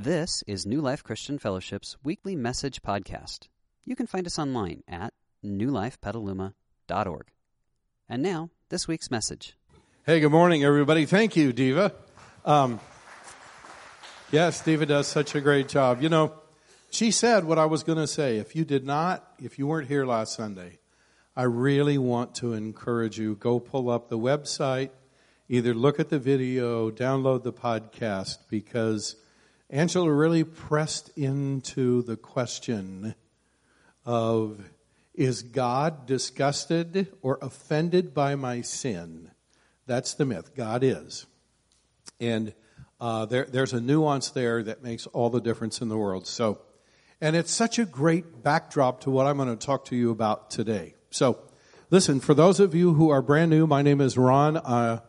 This is New Life Christian Fellowship's weekly message podcast. You can find us online at newlifepetaluma.org. And now, this week's message. Hey, good morning, everybody. Thank you, Diva. Um, yes, Diva does such a great job. You know, she said what I was going to say. If you did not, if you weren't here last Sunday, I really want to encourage you go pull up the website, either look at the video, download the podcast, because Angela really pressed into the question of is God disgusted or offended by my sin? That's the myth. God is. And uh, there, there's a nuance there that makes all the difference in the world. So, and it's such a great backdrop to what I'm going to talk to you about today. So, listen, for those of you who are brand new, my name is Ron. Uh,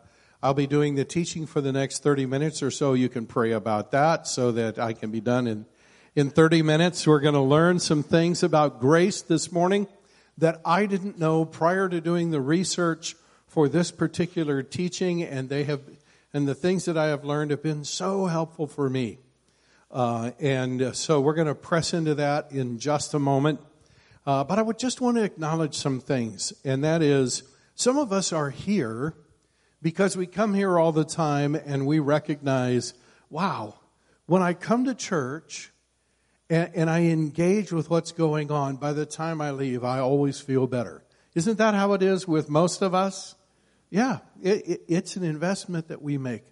I'll be doing the teaching for the next 30 minutes or so. You can pray about that so that I can be done in, in 30 minutes. We're going to learn some things about grace this morning that I didn't know prior to doing the research for this particular teaching, and they have, and the things that I have learned have been so helpful for me. Uh, and so we're going to press into that in just a moment. Uh, but I would just want to acknowledge some things, and that is some of us are here because we come here all the time and we recognize, wow, when I come to church and, and, I engage with what's going on, by the time I leave, I always feel better. Isn't that how it is with most of us? Yeah, it, it, it's an investment that we make.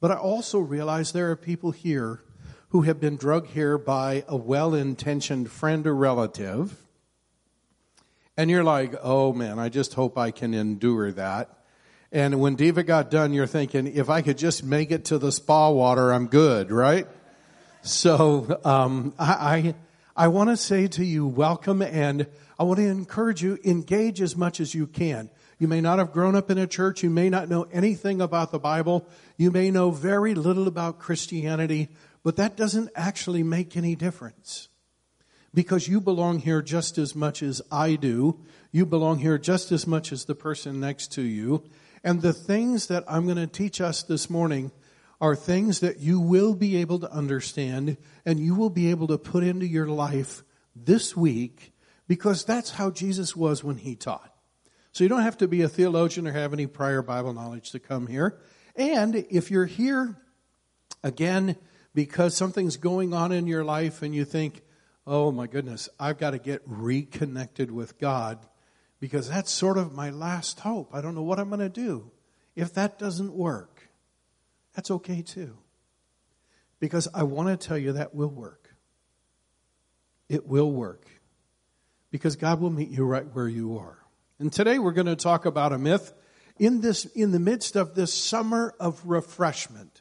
But I also realize there are people here who have been drugged here by a well intentioned friend or relative. And you're like, oh man, I just hope I can endure that. And when Diva got done, you're thinking, if I could just make it to the spa water, I'm good, right? So um, I, I, I want to say to you, welcome, and I want to encourage you, engage as much as you can. You may not have grown up in a church. You may not know anything about the Bible. You may know very little about Christianity, but that doesn't actually make any difference. Because you belong here just as much as I do. You belong here just as much as the person next to you. And the things that I'm going to teach us this morning are things that you will be able to understand and you will be able to put into your life this week because that's how Jesus was when he taught. So you don't have to be a theologian or have any prior Bible knowledge to come here. And if you're here again because something's going on in your life and you think, oh my goodness, I've got to get reconnected with God, because that's sort of my last hope. I don't know what I'm going to do. If that doesn't work, that's okay too. Because I want to tell you that will work. It will work. Because God will meet you right where you are. And today we're going to talk about a myth in this in the midst of this summer of refreshment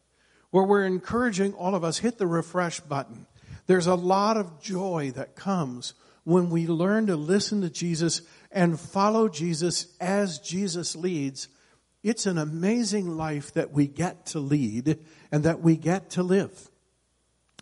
where we're encouraging all of us hit the refresh button. There's a lot of joy that comes when we learn to listen to Jesus and follow Jesus as Jesus leads, it's an amazing life that we get to lead and that we get to live.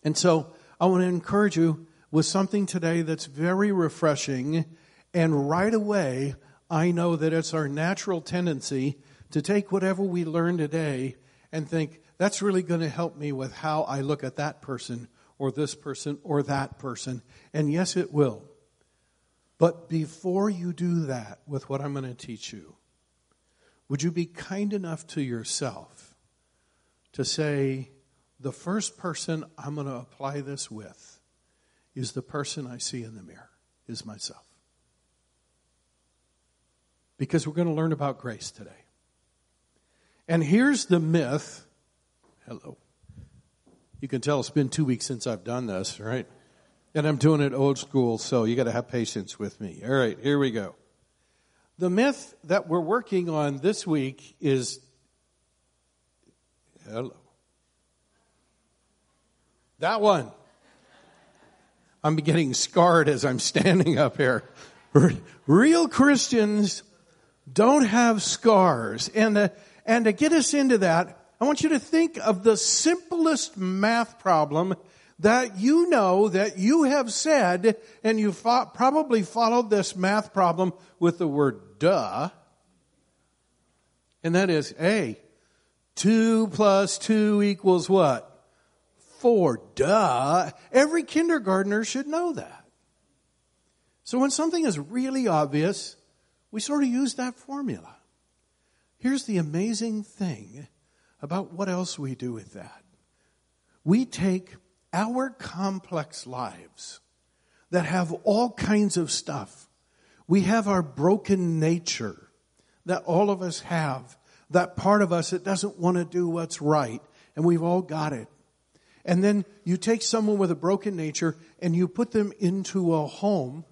And so I want to encourage you with something today that's very refreshing. And right away, I know that it's our natural tendency to take whatever we learn today and think, that's really going to help me with how I look at that person or this person or that person. And yes, it will. But before you do that with what I'm going to teach you, would you be kind enough to yourself to say, the first person I'm going to apply this with is the person I see in the mirror, is myself. Because we're going to learn about grace today. And here's the myth. Hello. You can tell it's been two weeks since I've done this, right? And I'm doing it old school, so you got to have patience with me. All right, here we go. The myth that we're working on this week is hello. That one. I'm getting scarred as I'm standing up here. Real Christians don't have scars. And, uh, and to get us into that, I want you to think of the simplest math problem that you know that you have said, and you fo- probably followed this math problem with the word duh. And that is, A, 2 plus 2 equals what? four. Duh. Every kindergartner should know that. So when something is really obvious, we sort of use that formula. Here's the amazing thing about what else we do with that. We take our complex lives that have all kinds of stuff. We have our broken nature that all of us have, that part of us that doesn't want to do what's right, and we've all got it. And then you take someone with a broken nature and you put them into a home,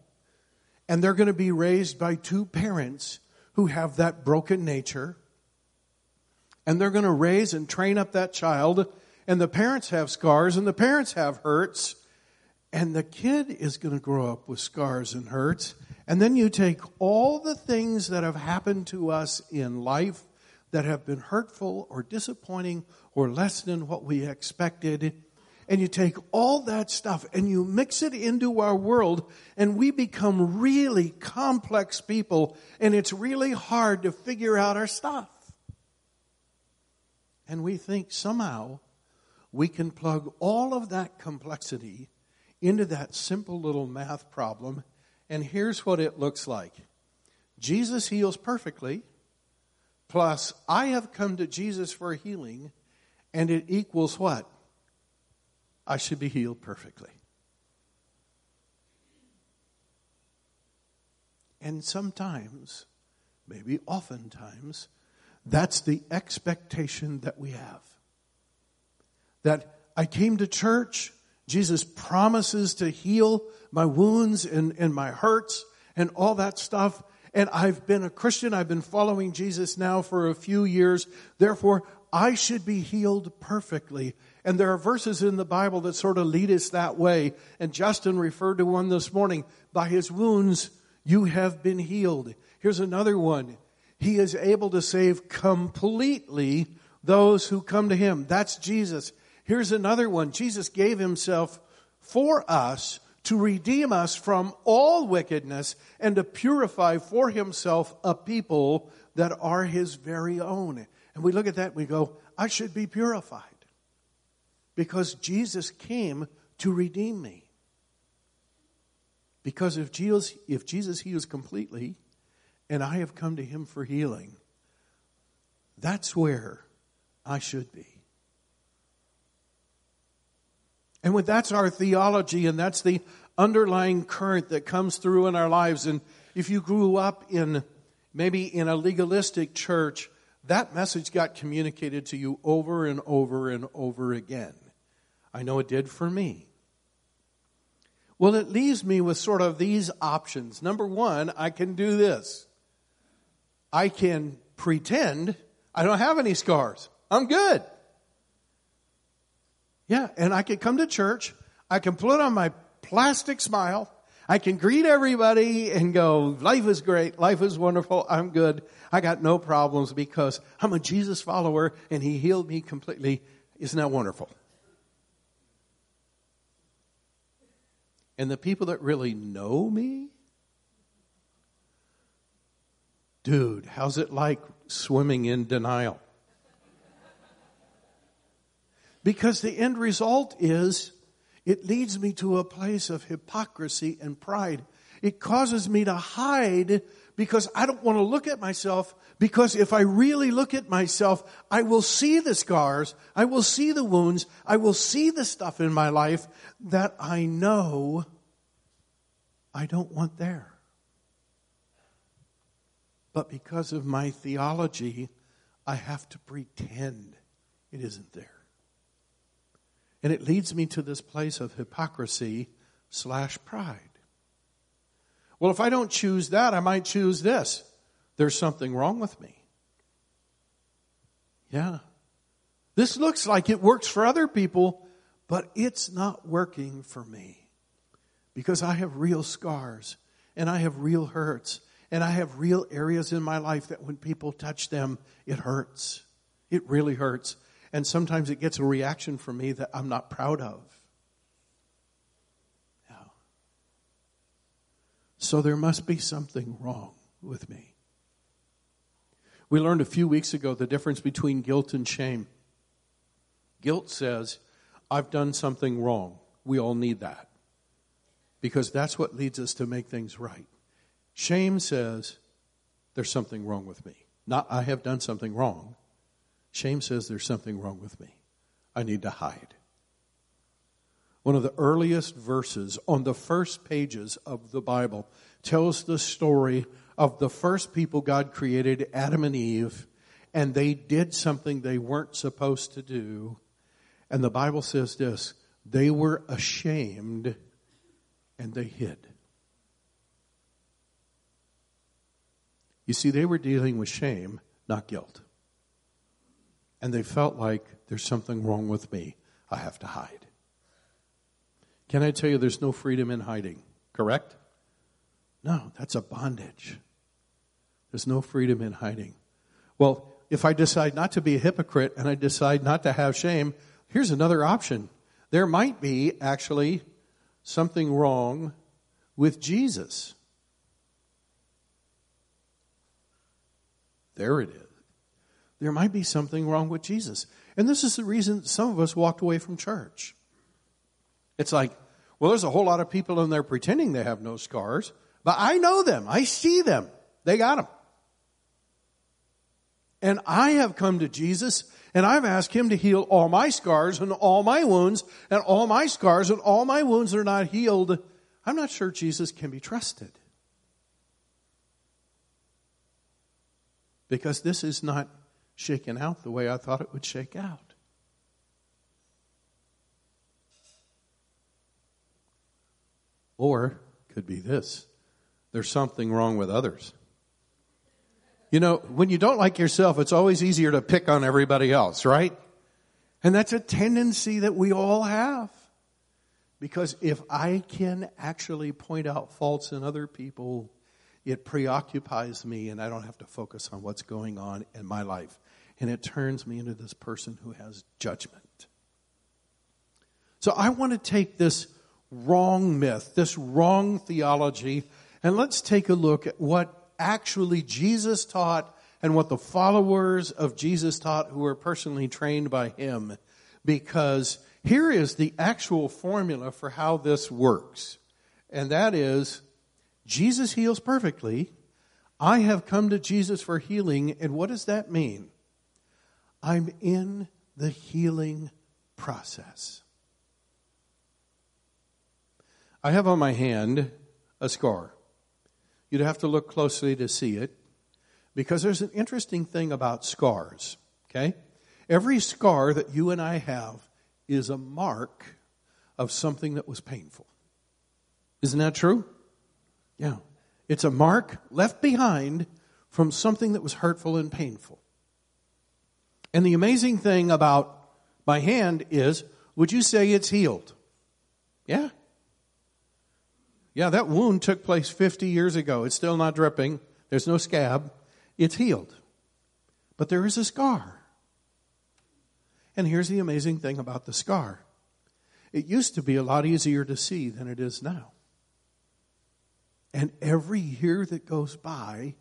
and they're going to be raised by two parents who have that broken nature. And they're going to raise and train up that child, and the parents have scars, and the parents have hurts, and the kid is going to grow up with scars and hurts. And then you take all the things that have happened to us in life that have been hurtful or disappointing or less than what we expected. And you take all that stuff and you mix it into our world, and we become really complex people, and it's really hard to figure out our stuff. And we think somehow we can plug all of that complexity into that simple little math problem, and here's what it looks like Jesus heals perfectly, plus I have come to Jesus for healing, and it equals what? I should be healed perfectly. And sometimes, maybe oftentimes, that's the expectation that we have. That I came to church, Jesus promises to heal my wounds and, and my hurts and all that stuff. And I've been a Christian. I've been following Jesus now for a few years. Therefore, I should be healed perfectly. And there are verses in the Bible that sort of lead us that way. And Justin referred to one this morning. By his wounds, you have been healed. Here's another one. He is able to save completely those who come to him. That's Jesus. Here's another one. Jesus gave himself for us to redeem us from all wickedness and to purify for himself a people that are his very own. And we look at that and we go, I should be purified because Jesus came to redeem me. Because if Jesus, if Jesus heals completely and I have come to him for healing, that's where I should be. And when that's our theology and that's the underlying current that comes through in our lives, and if you grew up in maybe in a legalistic church, that message got communicated to you over and over and over again. I know it did for me. Well, it leaves me with sort of these options. Number one, I can do this. I can pretend I don't have any scars. I'm good. Yeah, and I can come to church. I can put on my plastic smile. I can greet everybody and go, life is great. Life is wonderful. I'm good. I got no problems because I'm a Jesus follower and he healed me completely. Isn't that wonderful? And the people that really know me, dude, how's it like swimming in denial? Because the end result is it leads me to a place of hypocrisy and pride. It causes me to hide because I don't want to look at myself because if I really look at myself, I will see the scars, I will see the wounds, I will see the stuff in my life that I know I don't want there. But because of my theology, I have to pretend it isn't there. And it leads me to this place of hypocrisy slash pride. Well, if I don't choose that, I might choose this. There's something wrong with me. Yeah. This looks like it works for other people, but it's not working for me. Because I have real scars and I have real hurts and I have real areas in my life that when people touch them, it hurts. It really hurts. And sometimes it gets a reaction from me that I'm not proud of. Yeah. So there must be something wrong with me. We learned a few weeks ago the difference between guilt and shame. Guilt says, I've done something wrong. We all need that. Because that's what leads us to make things right. Shame says, there's something wrong with me. Not, I have done something wrong. Shame says, there's something wrong with me. I need to hide. One of the earliest verses on the first pages of the Bible tells the story of the first people God created, Adam and Eve, and they did something they weren't supposed to do. And the Bible says this they were ashamed and they hid. You see, they were dealing with shame, not guilt. And they felt like there's something wrong with me. I have to hide. Can I tell you there's no freedom in hiding? Correct? No, that's a bondage. There's no freedom in hiding. Well, if I decide not to be a hypocrite and I decide not to have shame, here's another option. There might be actually something wrong with Jesus. There it is. There might be something wrong with Jesus. And this is the reason some of us walked away from church. It's like, well, there's a whole lot of people in there pretending they have no scars, but I know them. I see them. They got them. And I have come to Jesus and I've asked him to heal all my scars and all my wounds and all my scars and all my wounds are not healed. I'm not sure Jesus can be trusted. Because this is not shaken out the way I thought it would shake out. Or could be this there's something wrong with others. You know, when you don't like yourself, it's always easier to pick on everybody else, right? And that's a tendency that we all have. Because if I can actually point out faults in other people, it preoccupies me and I don't have to focus on what's going on in my life. And it turns me into this person who has judgment. So I want to take this wrong myth, this wrong theology, and let's take a look at what actually Jesus taught and what the followers of Jesus taught who were personally trained by him. Because here is the actual formula for how this works. And that is Jesus heals perfectly. I have come to Jesus for healing. And what does that mean? I'm in the healing process. I have on my hand a scar. You'd have to look closely to see it because there's an interesting thing about scars, okay? Every scar that you and I have is a mark of something that was painful. Isn't that true? Yeah. It's a mark left behind from something that was hurtful and painful. And the amazing thing about my hand is, would you say it's healed? Yeah. Yeah, that wound took place 50 years ago. It's still not dripping. There's no scab. It's healed. But there is a scar. And here's the amazing thing about the scar it used to be a lot easier to see than it is now. And every year that goes by,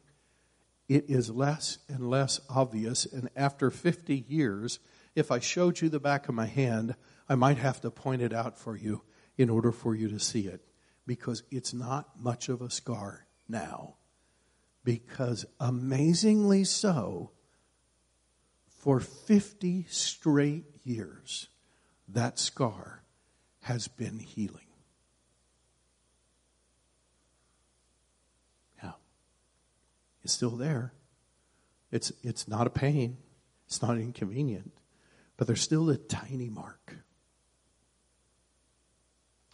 it is less and less obvious. And after 50 years, if I showed you the back of my hand, I might have to point it out for you in order for you to see it because it's not much of a scar now. Because amazingly so, for 50 straight years, that scar has been healing. Yeah. It's still there. It's, it's not a pain. It's not inconvenient. But there's still a tiny mark.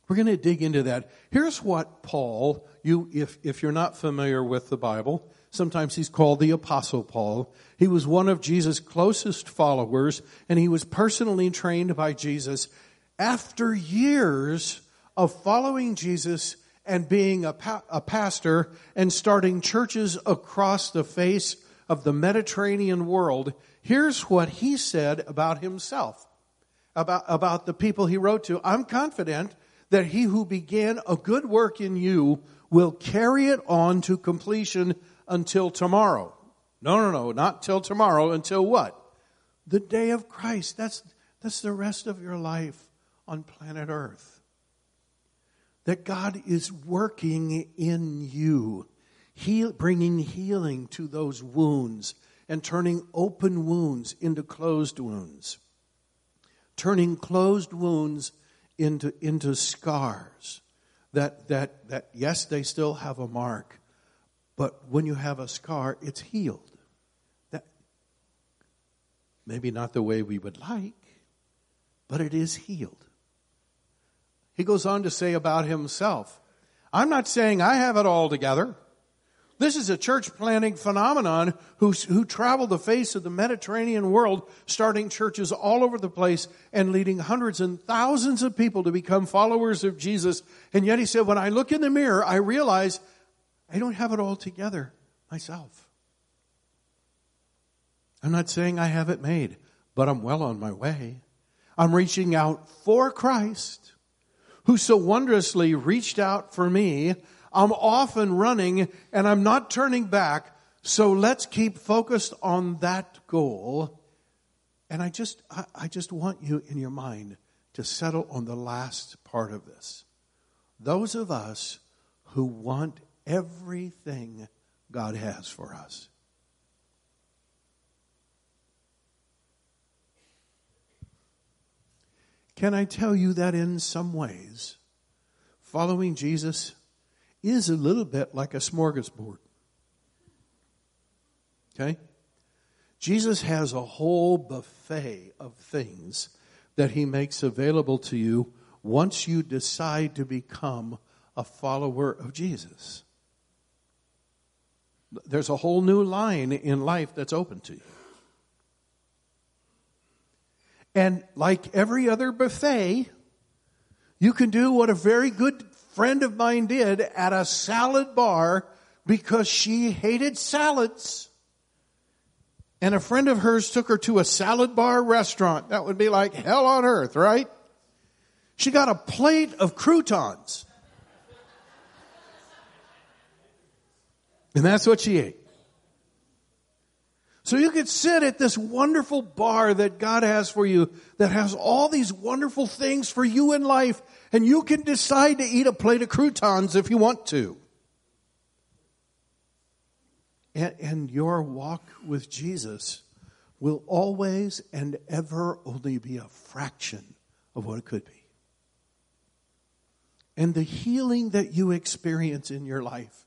We're going to dig into that. Here's what Paul, you, if, if you're not familiar with the Bible, sometimes he's called the Apostle Paul. He was one of Jesus' closest followers, and he was personally trained by Jesus. After years of following Jesus and being a, pa- a pastor and starting churches across the face of the Mediterranean world, here's what he said about himself, about, about the people he wrote to. I'm confident that he who began a good work in you will carry it on to completion until tomorrow. No, no, no, not till tomorrow, until what? The day of Christ. That's, that's the rest of your life on planet Earth. That God is working in you, heal, bringing healing to those wounds and turning open wounds into closed wounds, turning closed wounds into, into scars. That, that, that, yes, they still have a mark, but when you have a scar, it's healed. That, maybe not the way we would like, but it is healed. He goes on to say about himself, I'm not saying I have it all together. This is a church planting phenomenon who, who traveled the face of the Mediterranean world, starting churches all over the place and leading hundreds and thousands of people to become followers of Jesus. And yet he said, when I look in the mirror, I realize I don't have it all together myself. I'm not saying I have it made, but I'm well on my way. I'm reaching out for Christ, who so wondrously reached out for me I'm off and running and I'm not turning back. So let's keep focused on that goal. And I just, I, I just want you in your mind to settle on the last part of this. Those of us who want everything God has for us. Can I tell you that in some ways, following Jesus is a little bit like a smorgasbord. Okay? Jesus has a whole buffet of things that he makes available to you once you decide to become a follower of Jesus. There's a whole new line in life that's open to you. And like every other buffet, you can do what a very good friend of mine did at a salad bar because she hated salads. And a friend of hers took her to a salad bar restaurant. That would be like hell on earth, right? She got a plate of croutons. And that's what she ate. So you could sit at this wonderful bar that God has for you that has all these wonderful things for you in life and you can decide to eat a plate of croutons if you want to. And, and your walk with Jesus will always and ever only be a fraction of what it could be. And the healing that you experience in your life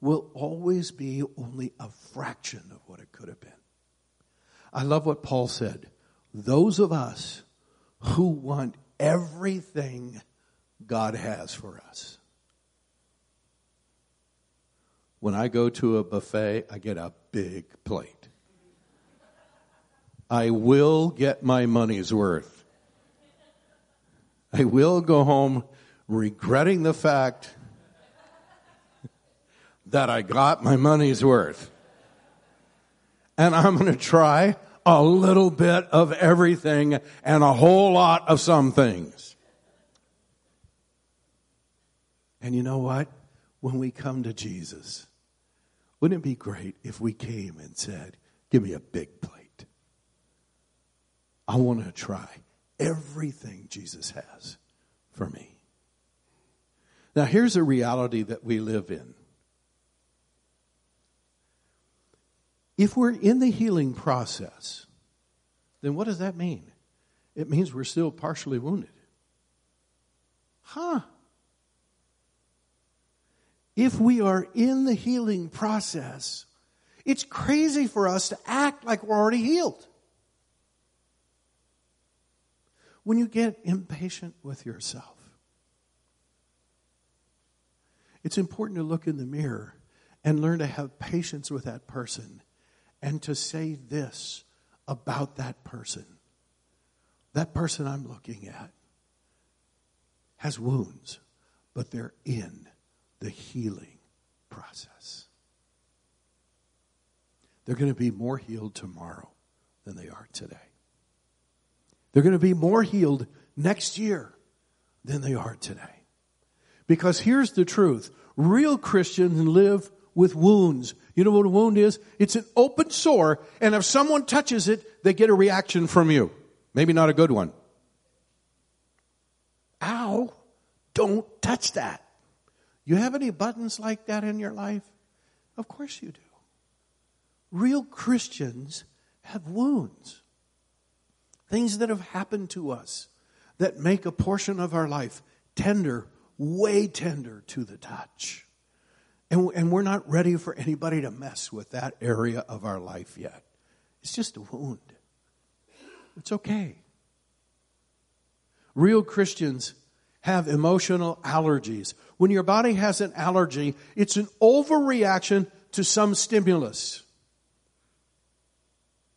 will always be only a fraction of what it could have been. I love what Paul said. Those of us who want everything God has for us. When I go to a buffet, I get a big plate. I will get my money's worth. I will go home regretting the fact that I got my money's worth. And I'm going to try a little bit of everything and a whole lot of some things. And you know what? When we come to Jesus, wouldn't it be great if we came and said, Give me a big plate? I want to try everything Jesus has for me. Now, here's a reality that we live in. If we're in the healing process, then what does that mean? It means we're still partially wounded. Huh? If we are in the healing process, it's crazy for us to act like we're already healed. When you get impatient with yourself, it's important to look in the mirror and learn to have patience with that person and to say this about that person. That person I'm looking at has wounds, but they're in the healing process. They're going to be more healed tomorrow than they are today. They're going to be more healed next year than they are today. Because here's the truth real Christians live with wounds. You know what a wound is? It's an open sore, and if someone touches it, they get a reaction from you. Maybe not a good one. Ow, don't touch that. You have any buttons like that in your life? Of course you do. Real Christians have wounds, things that have happened to us that make a portion of our life tender, way tender to the touch. And, and we're not ready for anybody to mess with that area of our life yet. It's just a wound. It's okay. Real Christians have emotional allergies. When your body has an allergy, it's an overreaction to some stimulus.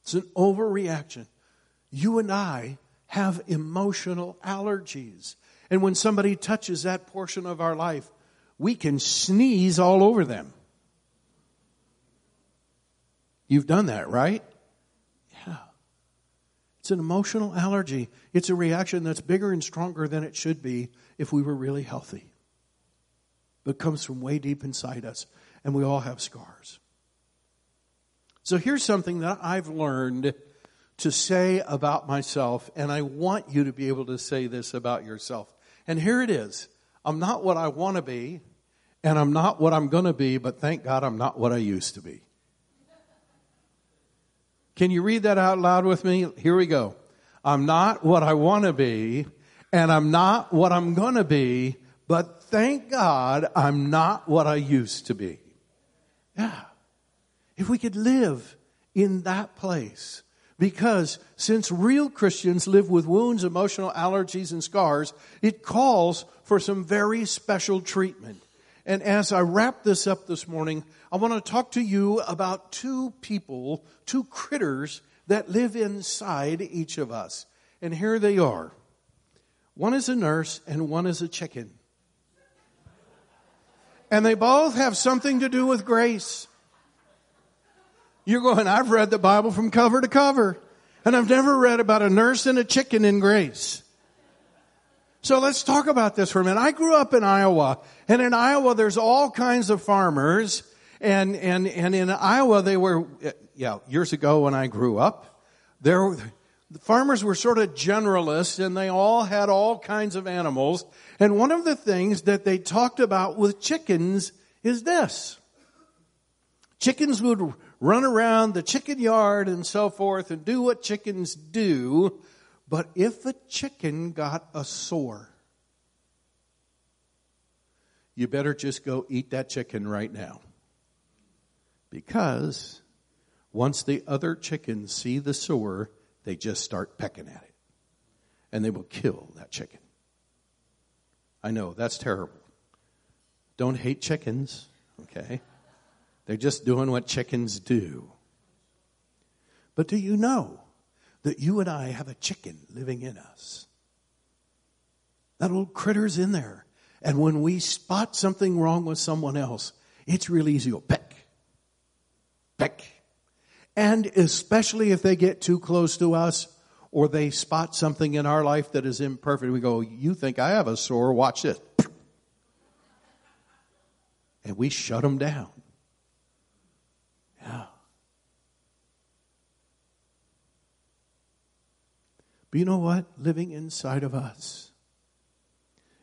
It's an overreaction. You and I have emotional allergies. And when somebody touches that portion of our life, we can sneeze all over them. You've done that, right? Yeah. It's an emotional allergy. It's a reaction that's bigger and stronger than it should be if we were really healthy. But comes from way deep inside us, and we all have scars. So here's something that I've learned to say about myself, and I want you to be able to say this about yourself. And here it is I'm not what I want to be, and I'm not what I'm going to be, but thank God I'm not what I used to be. Can you read that out loud with me? Here we go. I'm not what I want to be, and I'm not what I'm going to be, but thank God I'm not what I used to be. Yeah. If we could live in that place, because since real Christians live with wounds, emotional allergies, and scars, it calls for some very special treatment. And as I wrap this up this morning, I want to talk to you about two people, two critters that live inside each of us. And here they are. One is a nurse and one is a chicken. And they both have something to do with grace. You're going, I've read the Bible from cover to cover, and I've never read about a nurse and a chicken in grace. So let's talk about this for a minute. I grew up in Iowa, and in Iowa there's all kinds of farmers, and, and, and in Iowa they were, yeah, years ago when I grew up, there, the farmers were sort of generalists and they all had all kinds of animals. And one of the things that they talked about with chickens is this. Chickens would run around the chicken yard and so forth and do what chickens do. But if a chicken got a sore, you better just go eat that chicken right now. Because once the other chickens see the sore, they just start pecking at it. And they will kill that chicken. I know, that's terrible. Don't hate chickens, okay? They're just doing what chickens do. But do you know that you and I have a chicken living in us? That little critter's in there. And when we spot something wrong with someone else, it's real easy to peck, peck. And especially if they get too close to us or they spot something in our life that is imperfect, we go, You think I have a sore? Watch this. And we shut them down. But you know what? Living inside of us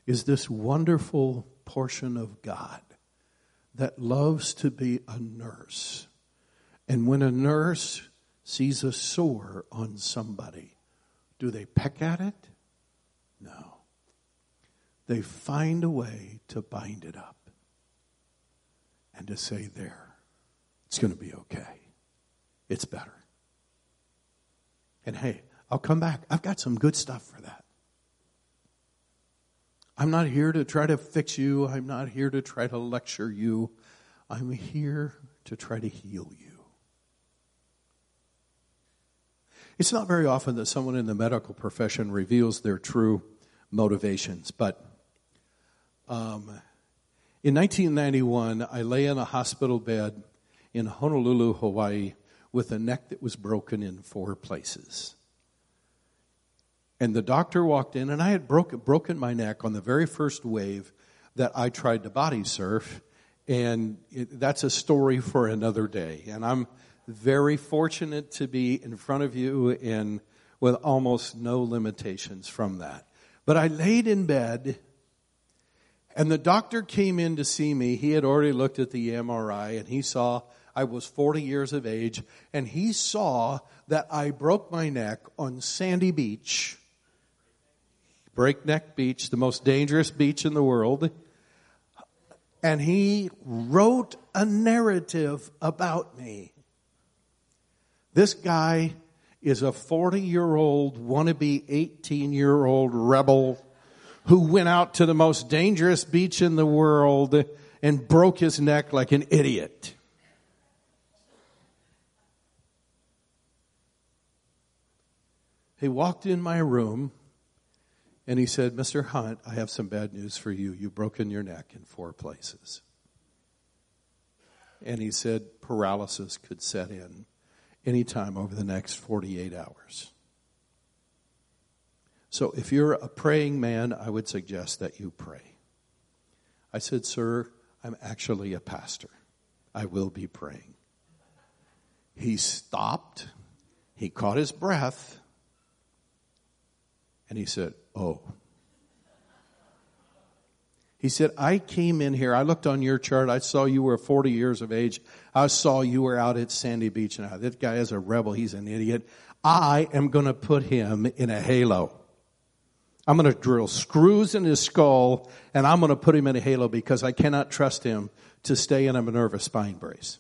is this wonderful portion of God that loves to be a nurse. And when a nurse sees a sore on somebody, do they peck at it? No. They find a way to bind it up and to say, There, it's going to be okay. It's better. And hey, I'll come back. I've got some good stuff for that. I'm not here to try to fix you. I'm not here to try to lecture you. I'm here to try to heal you. It's not very often that someone in the medical profession reveals their true motivations, but um, in 1991, I lay in a hospital bed in Honolulu, Hawaii, with a neck that was broken in four places. And the doctor walked in, and I had broken, broken my neck on the very first wave that I tried to body surf. And it, that's a story for another day. And I'm very fortunate to be in front of you and with almost no limitations from that. But I laid in bed and the doctor came in to see me. He had already looked at the MRI and he saw I was 40 years of age and he saw that I broke my neck on Sandy Beach. Breakneck Beach, the most dangerous beach in the world. And he wrote a narrative about me. This guy is a 40 year old wannabe 18 year old rebel who went out to the most dangerous beach in the world and broke his neck like an idiot. He walked in my room and he said, Mr. Hunt, I have some bad news for you. You've broken your neck in four places. And he said paralysis could set in anytime over the next 48 hours. So if you're a praying man, I would suggest that you pray. I said, Sir, I'm actually a pastor. I will be praying. He stopped, he caught his breath, and he said, Oh. He said, I came in here, I looked on your chart, I saw you were 40 years of age. I saw you were out at Sandy Beach. Now, this guy is a rebel, he's an idiot. I am going to put him in a halo. I'm going to drill screws in his skull and I'm going to put him in a halo because I cannot trust him to stay in a Minerva spine brace.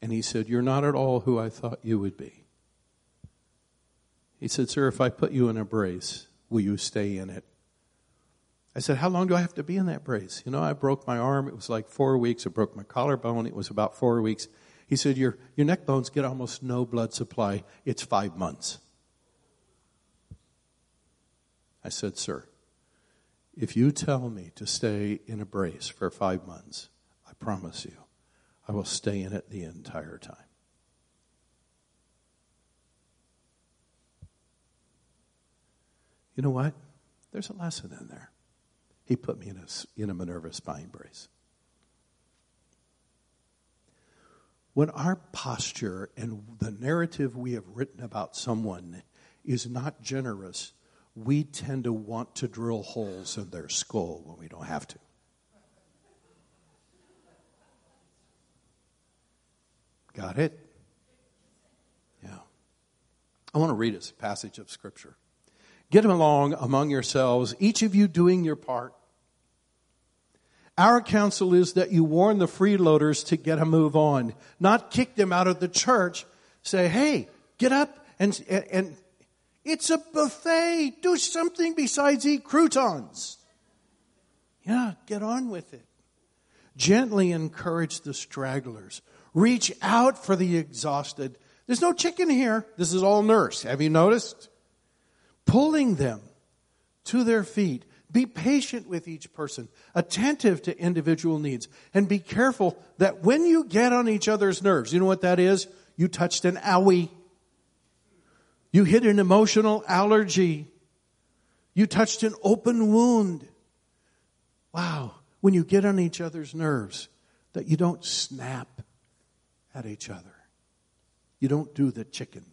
And he said, You're not at all who I thought you would be. He said, Sir, if I put you in a brace, will you stay in it? I said, How long do I have to be in that brace? You know, I broke my arm. It was like four weeks. I broke my collarbone. It was about four weeks. He said, Your, your neck bones get almost no blood supply. It's five months. I said, Sir, if you tell me to stay in a brace for five months, I promise you, I will stay in it the entire time. You know what? There's a lesson in there. He put me in a, in a Minerva spine brace. When our posture and the narrative we have written about someone is not generous, we tend to want to drill holes in their skull when we don't have to. Got it? Yeah. I want to read us a passage of Scripture. Get along among yourselves, each of you doing your part. Our counsel is that you warn the freeloaders to get a move on, not kick them out of the church. Say, hey, get up and, and it's a buffet. Do something besides eat croutons. Yeah, get on with it. Gently encourage the stragglers. Reach out for the exhausted. There's no chicken here. This is all nurse. Have you noticed? Pulling them to their feet. Be patient with each person, attentive to individual needs, and be careful that when you get on each other's nerves, you know what that is? You touched an owie. You hit an emotional allergy. You touched an open wound. Wow. When you get on each other's nerves, that you don't snap at each other. You don't do the chicken.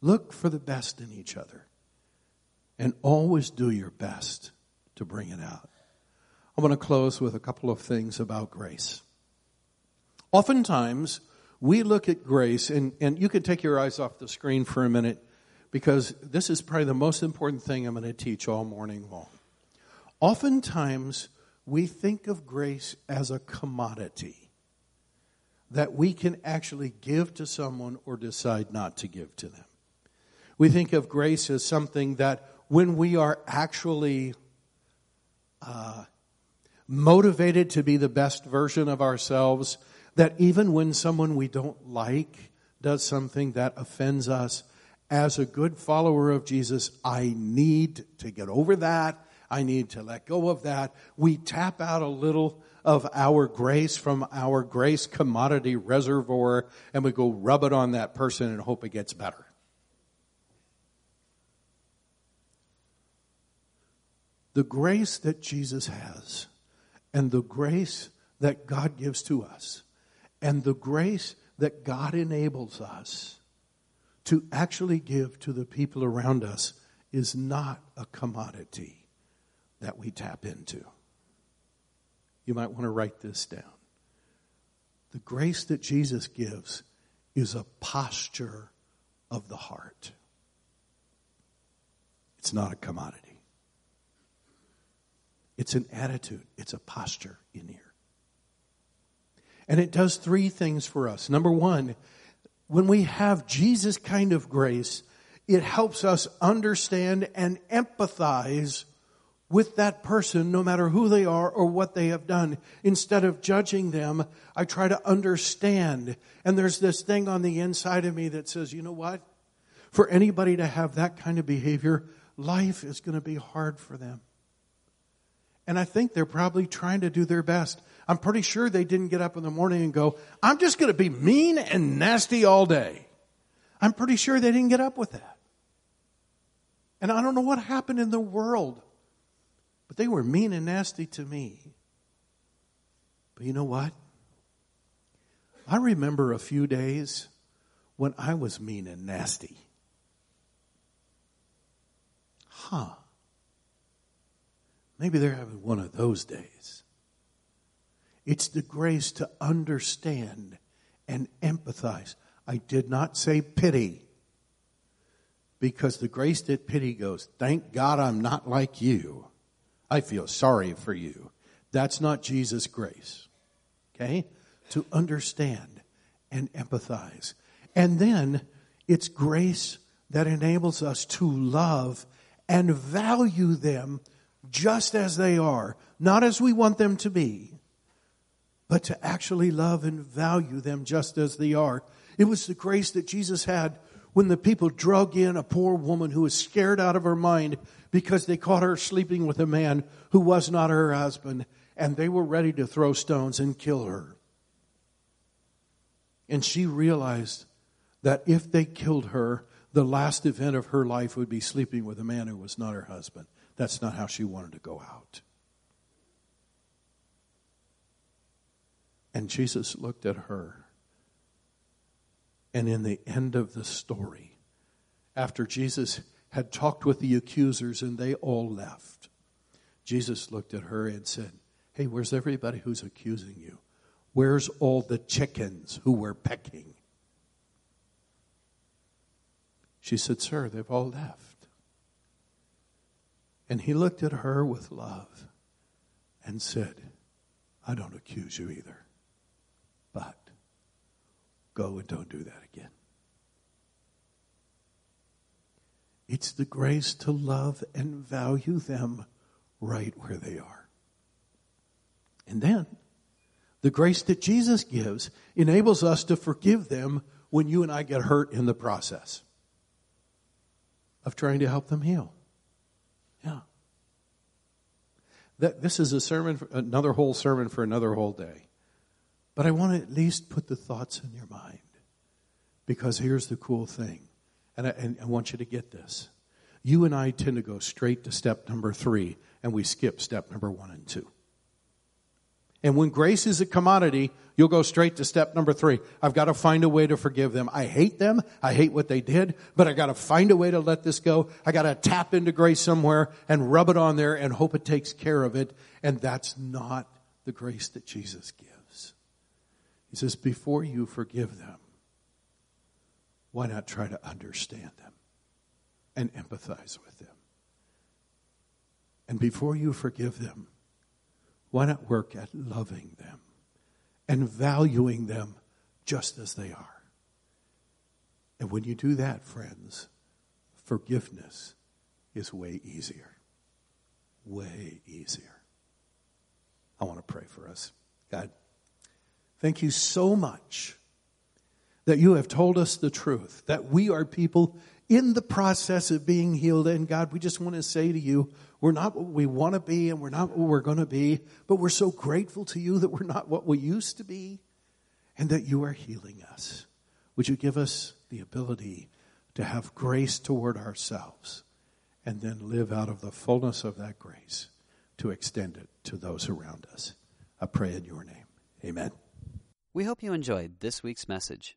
Look for the best in each other and always do your best to bring it out. I want to close with a couple of things about grace. Oftentimes, we look at grace, and, and you can take your eyes off the screen for a minute because this is probably the most important thing I'm going to teach all morning long. Oftentimes, we think of grace as a commodity that we can actually give to someone or decide not to give to them. We think of grace as something that when we are actually uh, motivated to be the best version of ourselves, that even when someone we don't like does something that offends us, as a good follower of Jesus, I need to get over that. I need to let go of that. We tap out a little of our grace from our grace commodity reservoir and we go rub it on that person and hope it gets better. The grace that Jesus has and the grace that God gives to us and the grace that God enables us to actually give to the people around us is not a commodity that we tap into. You might want to write this down. The grace that Jesus gives is a posture of the heart. It's not a commodity. It's an attitude, it's a posture in here. And it does three things for us. Number one, when we have Jesus kind of grace, it helps us understand and empathize with that person, no matter who they are or what they have done. Instead of judging them, I try to understand. And there's this thing on the inside of me that says, you know what? For anybody to have that kind of behavior, life is going to be hard for them. And I think they're probably trying to do their best. I'm pretty sure they didn't get up in the morning and go, I'm just going to be mean and nasty all day. I'm pretty sure they didn't get up with that. And I don't know what happened in the world, but they were mean and nasty to me. But you know what? I remember a few days when I was mean and nasty. Huh. Maybe they're having one of those days. It's the grace to understand and empathize. I did not say pity because the grace that pity goes, thank God I'm not like you. I feel sorry for you. That's not Jesus' grace. Okay? To understand and empathize. And then it's grace that enables us to love and value them just as they are, not as we want them to be, but to actually love and value them just as they are. It was the grace that Jesus had when the people drug in a poor woman who was scared out of her mind because they caught her sleeping with a man who was not her husband, and they were ready to throw stones and kill her. And she realized that if they killed her, the last event of her life would be sleeping with a man who was not her husband. That's not how she wanted to go out. And Jesus looked at her. And in the end of the story, after Jesus had talked with the accusers and they all left, Jesus looked at her and said, Hey, where's everybody who's accusing you? Where's all the chickens who were pecking? She said, Sir, they've all left. And he looked at her with love and said, I don't accuse you either, but go and don't do that again. It's the grace to love and value them right where they are. And then, the grace that Jesus gives enables us to forgive them when you and I get hurt in the process of trying to help them heal. Yeah. That, this is a sermon, for, another whole sermon for another whole day. But I want to at least put the thoughts in your mind. Because here's the cool thing. And I, and I want you to get this. You and I tend to go straight to step number three, and we skip step number one and two. And when grace is a commodity, you'll go straight to step number three. I've got to find a way to forgive them. I hate them. I hate what they did, but I got to find a way to let this go. I got to tap into grace somewhere and rub it on there and hope it takes care of it. And that's not the grace that Jesus gives. He says, before you forgive them, why not try to understand them and empathize with them? And before you forgive them, why not work at loving them and valuing them just as they are? And when you do that, friends, forgiveness is way easier. Way easier. I want to pray for us. God, thank you so much that you have told us the truth, that we are people in the process of being healed. And God, we just want to say to you, we're not what we want to be and we're not what we're going to be, but we're so grateful to you that we're not what we used to be and that you are healing us. Would you give us the ability to have grace toward ourselves and then live out of the fullness of that grace to extend it to those around us? I pray in your name. Amen. We hope you enjoyed this week's message.